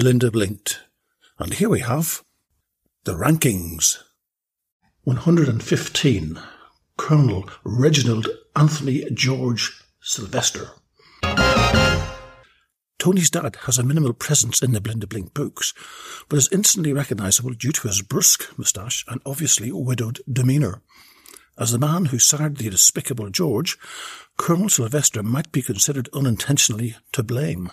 Belinda blinked. And here we have the rankings. 115. Colonel Reginald Anthony George Sylvester. Tony's dad has a minimal presence in the Belinda Blink books, but is instantly recognisable due to his brusque moustache and obviously widowed demeanour. As the man who sired the despicable George, Colonel Sylvester might be considered unintentionally to blame.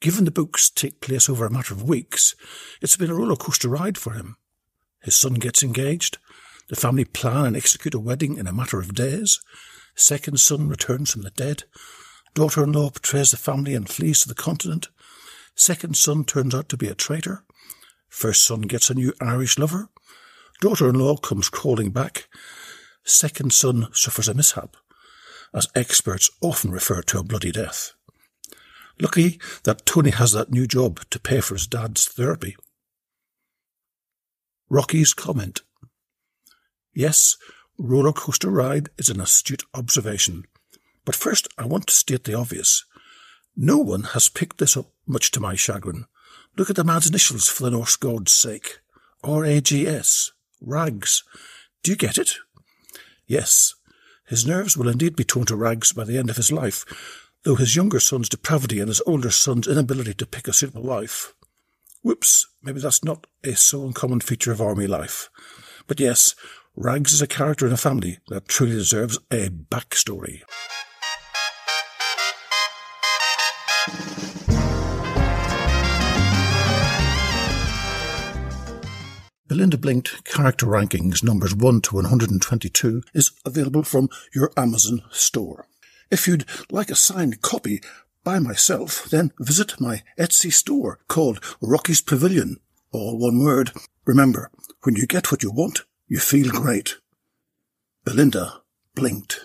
Given the books take place over a matter of weeks, it's been a roller coaster ride for him. His son gets engaged, the family plan and execute a wedding in a matter of days, second son returns from the dead, Daughter-in-law betrays the family and flees to the continent. Second son turns out to be a traitor. First son gets a new Irish lover. Daughter-in-law comes crawling back. Second son suffers a mishap, as experts often refer to a bloody death. Lucky that Tony has that new job to pay for his dad's therapy. Rocky's comment. Yes, roller coaster ride is an astute observation. But first, I want to state the obvious. No one has picked this up, much to my chagrin. Look at the man's initials for the Norse god's sake. R-A-G-S. Rags. Do you get it? Yes. His nerves will indeed be torn to rags by the end of his life, though his younger son's depravity and his older son's inability to pick a suitable wife. Whoops, maybe that's not a so uncommon feature of army life. But yes, Rags is a character in a family that truly deserves a backstory. Belinda Blinked Character Rankings numbers 1 to 122 is available from your Amazon store. If you'd like a signed copy by myself, then visit my Etsy store called Rocky's Pavilion, all one word. Remember, when you get what you want, you feel great. Belinda blinked.